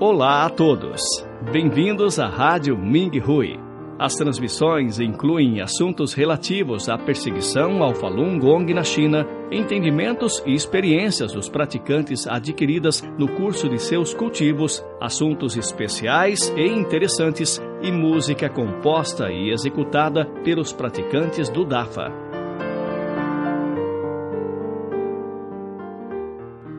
Olá a todos. Bem-vindos à Rádio Ming Hui. As transmissões incluem assuntos relativos à perseguição ao Falun Gong na China, entendimentos e experiências dos praticantes adquiridas no curso de seus cultivos, assuntos especiais e interessantes e música composta e executada pelos praticantes do DAFA.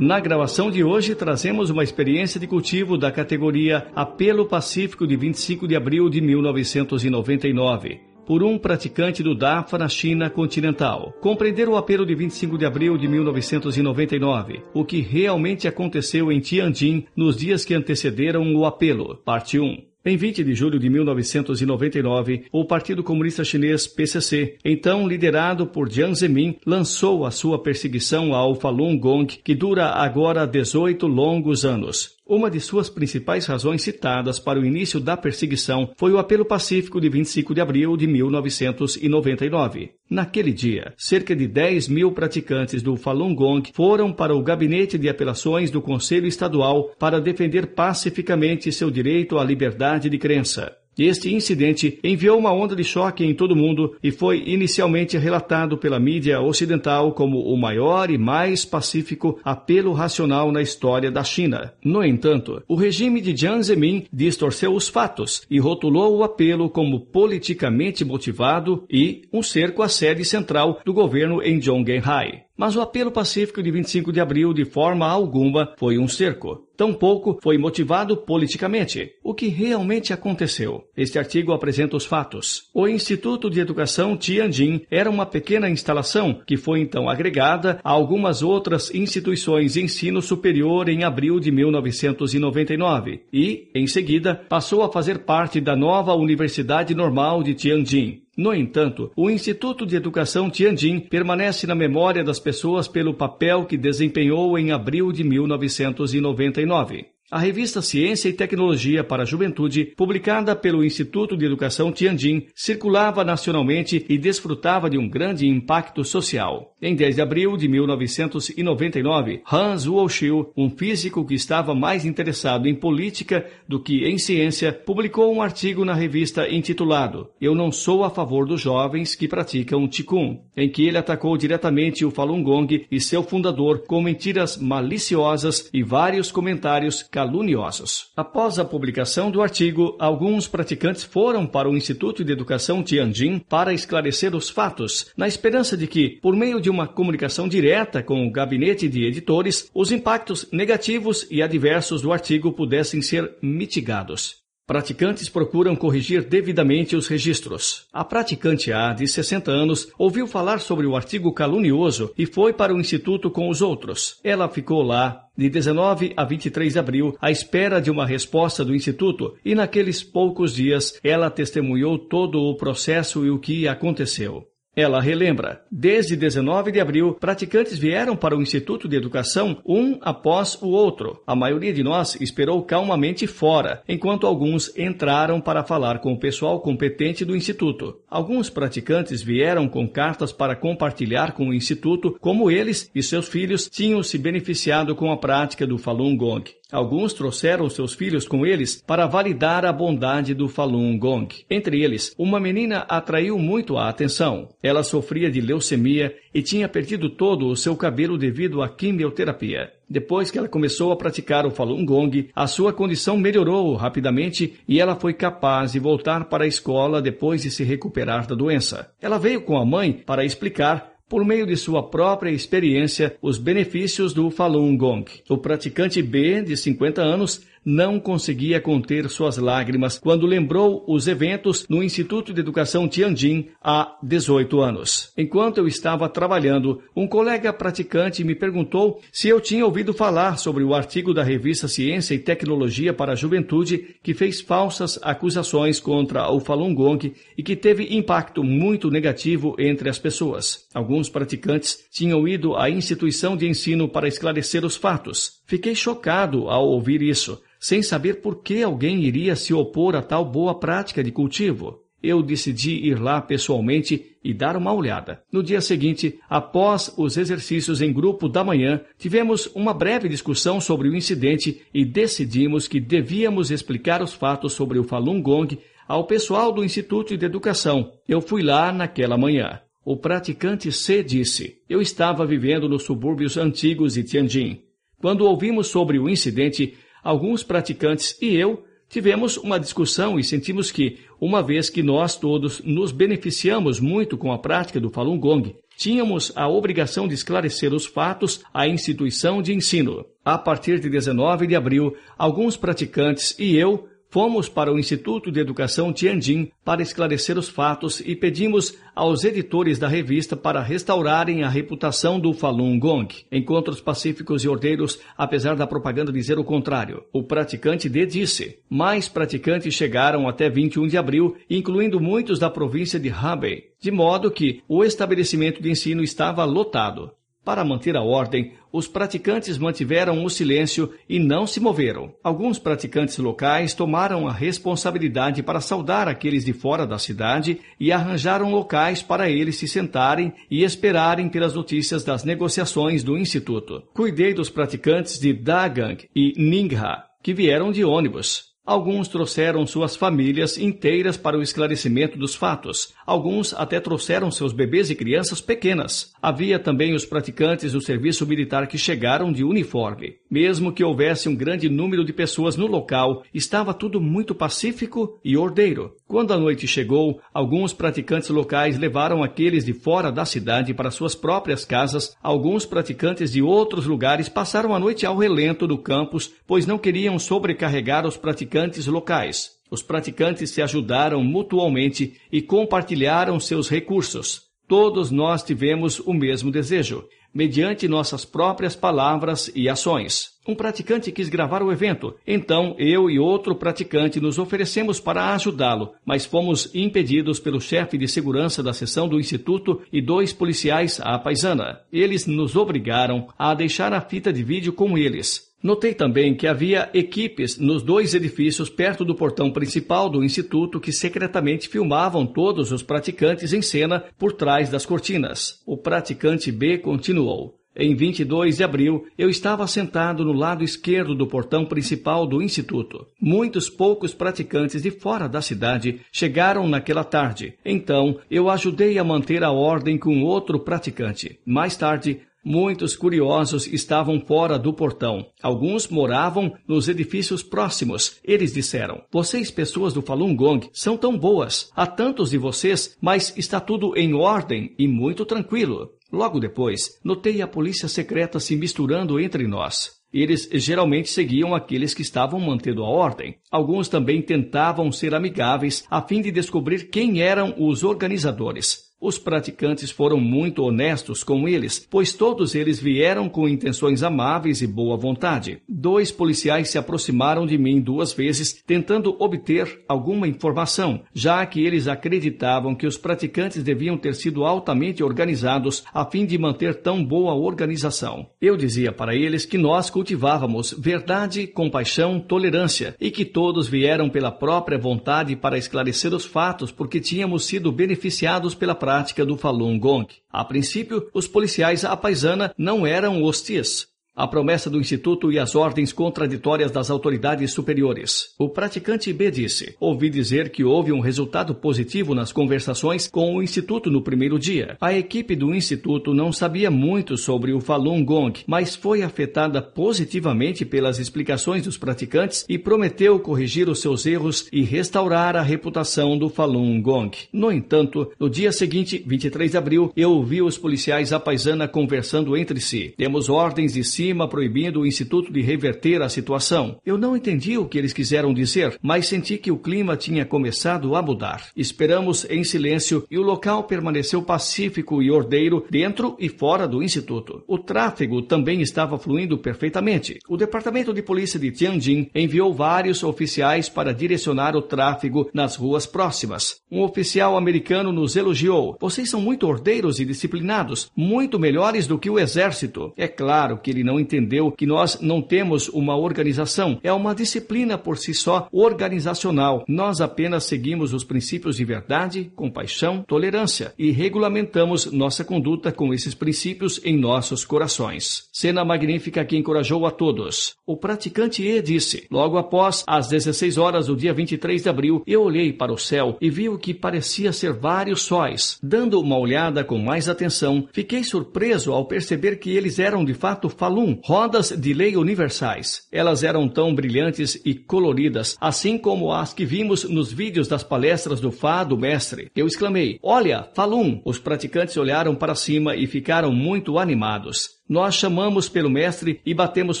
Na gravação de hoje, trazemos uma experiência de cultivo da categoria Apelo Pacífico de 25 de abril de 1999 por um praticante do DAFA na China continental. Compreender o apelo de 25 de abril de 1999, o que realmente aconteceu em Tianjin nos dias que antecederam o apelo, parte 1. Em 20 de julho de 1999, o Partido Comunista Chinês PCC, então liderado por Jiang Zemin, lançou a sua perseguição ao Falun Gong, que dura agora 18 longos anos. Uma de suas principais razões citadas para o início da perseguição foi o apelo pacífico de 25 de abril de 1999. Naquele dia, cerca de 10 mil praticantes do Falun Gong foram para o gabinete de apelações do Conselho Estadual para defender pacificamente seu direito à liberdade de crença. Este incidente enviou uma onda de choque em todo o mundo e foi inicialmente relatado pela mídia ocidental como o maior e mais pacífico apelo racional na história da China. No entanto, o regime de Jiang Zemin distorceu os fatos e rotulou o apelo como politicamente motivado e um cerco à sede central do governo em Zhongnanhai. Mas o apelo pacífico de 25 de abril, de forma alguma, foi um cerco. Tampouco foi motivado politicamente. O que realmente aconteceu? Este artigo apresenta os fatos. O Instituto de Educação Tianjin era uma pequena instalação que foi então agregada a algumas outras instituições de ensino superior em abril de 1999 e, em seguida, passou a fazer parte da nova Universidade Normal de Tianjin. No entanto, o Instituto de Educação Tianjin permanece na memória das pessoas pelo papel que desempenhou em abril de 1999. A revista Ciência e Tecnologia para a Juventude, publicada pelo Instituto de Educação Tianjin, circulava nacionalmente e desfrutava de um grande impacto social. Em 10 de abril de 1999, Hans Wolschiu, um físico que estava mais interessado em política do que em ciência, publicou um artigo na revista intitulado Eu não sou a favor dos jovens que praticam Qigong, em que ele atacou diretamente o Falun Gong e seu fundador com mentiras maliciosas e vários comentários caluniosos. Após a publicação do artigo, alguns praticantes foram para o Instituto de Educação Tianjin para esclarecer os fatos, na esperança de que, por meio de uma comunicação direta com o gabinete de editores, os impactos negativos e adversos do artigo pudessem ser mitigados. Praticantes procuram corrigir devidamente os registros. A praticante A, de 60 anos, ouviu falar sobre o artigo calunioso e foi para o instituto com os outros. Ela ficou lá de 19 a 23 de abril à espera de uma resposta do instituto e naqueles poucos dias ela testemunhou todo o processo e o que aconteceu. Ela relembra: desde 19 de abril, praticantes vieram para o Instituto de Educação um após o outro. A maioria de nós esperou calmamente fora, enquanto alguns entraram para falar com o pessoal competente do Instituto. Alguns praticantes vieram com cartas para compartilhar com o Instituto como eles e seus filhos tinham se beneficiado com a prática do Falun Gong. Alguns trouxeram seus filhos com eles para validar a bondade do Falun Gong. Entre eles, uma menina atraiu muito a atenção. Ela sofria de leucemia e tinha perdido todo o seu cabelo devido à quimioterapia. Depois que ela começou a praticar o Falun Gong, a sua condição melhorou rapidamente e ela foi capaz de voltar para a escola depois de se recuperar da doença. Ela veio com a mãe para explicar por meio de sua própria experiência, os benefícios do Falun Gong. O praticante B, de 50 anos, não conseguia conter suas lágrimas quando lembrou os eventos no Instituto de Educação Tianjin há 18 anos. Enquanto eu estava trabalhando, um colega praticante me perguntou se eu tinha ouvido falar sobre o artigo da revista Ciência e Tecnologia para a Juventude que fez falsas acusações contra o Falun Gong e que teve impacto muito negativo entre as pessoas. Alguns praticantes tinham ido à instituição de ensino para esclarecer os fatos. Fiquei chocado ao ouvir isso sem saber por que alguém iria se opor a tal boa prática de cultivo. eu decidi ir lá pessoalmente e dar uma olhada. No dia seguinte, após os exercícios em grupo da manhã, tivemos uma breve discussão sobre o incidente e decidimos que devíamos explicar os fatos sobre o Falun Gong ao pessoal do Instituto de Educação. Eu fui lá naquela manhã. O praticante C disse: Eu estava vivendo nos subúrbios antigos de Tianjin. Quando ouvimos sobre o incidente, alguns praticantes e eu tivemos uma discussão e sentimos que, uma vez que nós todos nos beneficiamos muito com a prática do Falun Gong, tínhamos a obrigação de esclarecer os fatos à instituição de ensino. A partir de 19 de abril, alguns praticantes e eu Fomos para o Instituto de Educação Tianjin para esclarecer os fatos e pedimos aos editores da revista para restaurarem a reputação do Falun Gong. Encontros pacíficos e ordeiros, apesar da propaganda dizer o contrário. O praticante D disse. Mais praticantes chegaram até 21 de abril, incluindo muitos da província de Hebei, de modo que o estabelecimento de ensino estava lotado. Para manter a ordem, os praticantes mantiveram o silêncio e não se moveram. Alguns praticantes locais tomaram a responsabilidade para saudar aqueles de fora da cidade e arranjaram locais para eles se sentarem e esperarem pelas notícias das negociações do Instituto. Cuidei dos praticantes de Dagang e Ningha, que vieram de ônibus. Alguns trouxeram suas famílias inteiras para o esclarecimento dos fatos. Alguns até trouxeram seus bebês e crianças pequenas. Havia também os praticantes do serviço militar que chegaram de uniforme. Mesmo que houvesse um grande número de pessoas no local, estava tudo muito pacífico e ordeiro. Quando a noite chegou, alguns praticantes locais levaram aqueles de fora da cidade para suas próprias casas. Alguns praticantes de outros lugares passaram a noite ao relento do campus, pois não queriam sobrecarregar os praticantes locais. Os praticantes se ajudaram mutualmente e compartilharam seus recursos. Todos nós tivemos o mesmo desejo mediante nossas próprias palavras e ações. Um praticante quis gravar o evento, então eu e outro praticante nos oferecemos para ajudá-lo, mas fomos impedidos pelo chefe de segurança da seção do instituto e dois policiais à paisana. Eles nos obrigaram a deixar a fita de vídeo com eles. Notei também que havia equipes nos dois edifícios perto do portão principal do Instituto que secretamente filmavam todos os praticantes em cena por trás das cortinas. O praticante B continuou. Em 22 de abril, eu estava sentado no lado esquerdo do portão principal do Instituto. Muitos poucos praticantes de fora da cidade chegaram naquela tarde. Então, eu ajudei a manter a ordem com outro praticante. Mais tarde, Muitos curiosos estavam fora do portão. Alguns moravam nos edifícios próximos. Eles disseram: Vocês, pessoas do Falun Gong, são tão boas. Há tantos de vocês, mas está tudo em ordem e muito tranquilo. Logo depois, notei a polícia secreta se misturando entre nós. Eles geralmente seguiam aqueles que estavam mantendo a ordem. Alguns também tentavam ser amigáveis a fim de descobrir quem eram os organizadores. Os praticantes foram muito honestos com eles, pois todos eles vieram com intenções amáveis e boa vontade. Dois policiais se aproximaram de mim duas vezes, tentando obter alguma informação, já que eles acreditavam que os praticantes deviam ter sido altamente organizados a fim de manter tão boa organização. Eu dizia para eles que nós cultivávamos verdade, compaixão, tolerância e que todos vieram pela própria vontade para esclarecer os fatos porque tínhamos sido beneficiados pela prática prática do Falun Gong. A princípio, os policiais à paisana não eram hostis, a promessa do Instituto e as ordens contraditórias das autoridades superiores. O praticante B disse: Ouvi dizer que houve um resultado positivo nas conversações com o Instituto no primeiro dia. A equipe do Instituto não sabia muito sobre o Falun Gong, mas foi afetada positivamente pelas explicações dos praticantes e prometeu corrigir os seus erros e restaurar a reputação do Falun Gong. No entanto, no dia seguinte, 23 de abril, eu ouvi os policiais à paisana conversando entre si. Temos ordens de cima proibindo o Instituto de reverter a situação. Eu não entendi o que eles quiseram dizer, mas senti que o clima tinha começado a mudar. Esperamos em silêncio e o local permaneceu pacífico e ordeiro dentro e fora do Instituto. O tráfego também estava fluindo perfeitamente. O Departamento de Polícia de Tianjin enviou vários oficiais para direcionar o tráfego nas ruas próximas. Um oficial americano nos elogiou. Vocês são muito ordeiros e disciplinados, muito melhores do que o exército. É claro que ele não não entendeu que nós não temos uma organização. É uma disciplina por si só organizacional. Nós apenas seguimos os princípios de verdade, compaixão, tolerância e regulamentamos nossa conduta com esses princípios em nossos corações. Cena magnífica que encorajou a todos. O praticante E disse: Logo após às 16 horas do dia 23 de abril, eu olhei para o céu e vi o que parecia ser vários sóis. Dando uma olhada com mais atenção, fiquei surpreso ao perceber que eles eram de fato Falun, rodas de lei universais. Elas eram tão brilhantes e coloridas, assim como as que vimos nos vídeos das palestras do Fá do Mestre. Eu exclamei: Olha, Falun! Os praticantes olharam para cima e ficaram muito animados. Nós chamamos pelo mestre e batemos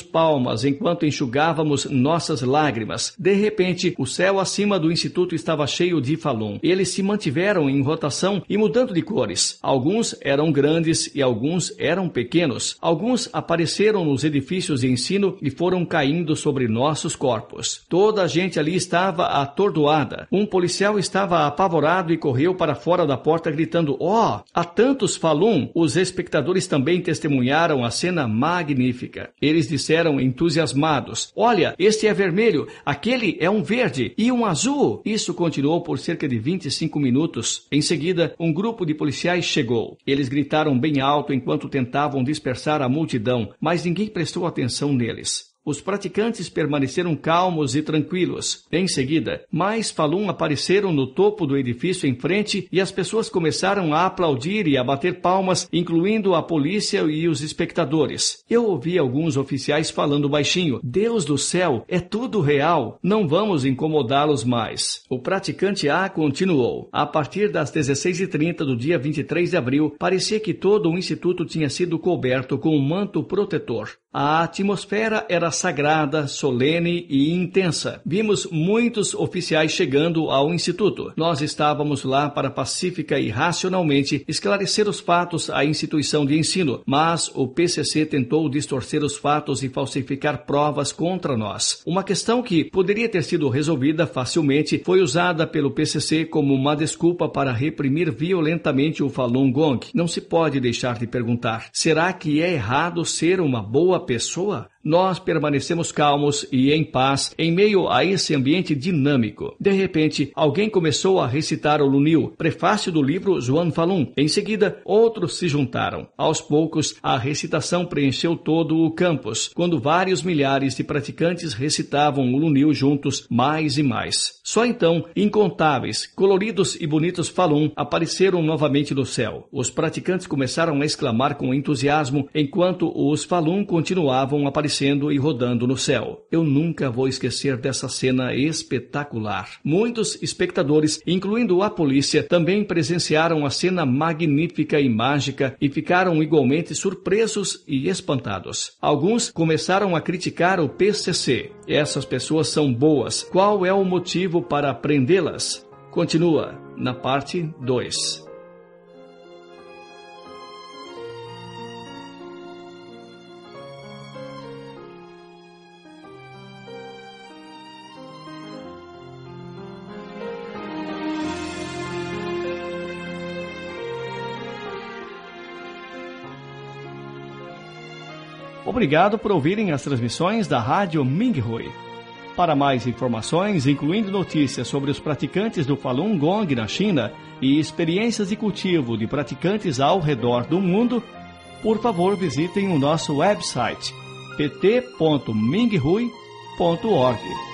palmas enquanto enxugávamos nossas lágrimas. De repente, o céu acima do instituto estava cheio de falum. Eles se mantiveram em rotação e mudando de cores. Alguns eram grandes e alguns eram pequenos. Alguns apareceram nos edifícios de ensino e foram caindo sobre nossos corpos. Toda a gente ali estava atordoada. Um policial estava apavorado e correu para fora da porta gritando: "Ó, oh, há tantos falum!" Os espectadores também testemunharam a cena magnífica. Eles disseram entusiasmados: Olha, este é vermelho, aquele é um verde e um azul. Isso continuou por cerca de 25 minutos. Em seguida, um grupo de policiais chegou. Eles gritaram bem alto enquanto tentavam dispersar a multidão, mas ninguém prestou atenção neles. Os praticantes permaneceram calmos e tranquilos. Em seguida, mais Falun apareceram no topo do edifício em frente e as pessoas começaram a aplaudir e a bater palmas, incluindo a polícia e os espectadores. Eu ouvi alguns oficiais falando baixinho: Deus do céu, é tudo real. Não vamos incomodá-los mais. O praticante A continuou. A partir das 16h30 do dia 23 de abril, parecia que todo o instituto tinha sido coberto com um manto protetor. A atmosfera era sagrada, solene e intensa. Vimos muitos oficiais chegando ao instituto. Nós estávamos lá para pacífica e racionalmente esclarecer os fatos à instituição de ensino, mas o PCC tentou distorcer os fatos e falsificar provas contra nós. Uma questão que poderia ter sido resolvida facilmente foi usada pelo PCC como uma desculpa para reprimir violentamente o Falun Gong. Não se pode deixar de perguntar: será que é errado ser uma boa pessoa? Nós permanecemos calmos e em paz em meio a esse ambiente dinâmico. De repente, alguém começou a recitar o Lunil, prefácio do livro Zhuan Falun. Em seguida, outros se juntaram. Aos poucos, a recitação preencheu todo o campus, quando vários milhares de praticantes recitavam o Lunil juntos mais e mais. Só então, incontáveis, coloridos e bonitos Falun apareceram novamente no céu. Os praticantes começaram a exclamar com entusiasmo enquanto os Falun continuavam aparecendo aparecendo e rodando no céu. Eu nunca vou esquecer dessa cena espetacular. Muitos espectadores, incluindo a polícia, também presenciaram a cena magnífica e mágica e ficaram igualmente surpresos e espantados. Alguns começaram a criticar o PCC. Essas pessoas são boas. Qual é o motivo para prendê-las? Continua na parte 2. Obrigado por ouvirem as transmissões da Rádio Minghui. Para mais informações, incluindo notícias sobre os praticantes do Falun Gong na China e experiências de cultivo de praticantes ao redor do mundo, por favor visitem o nosso website pt.minghui.org.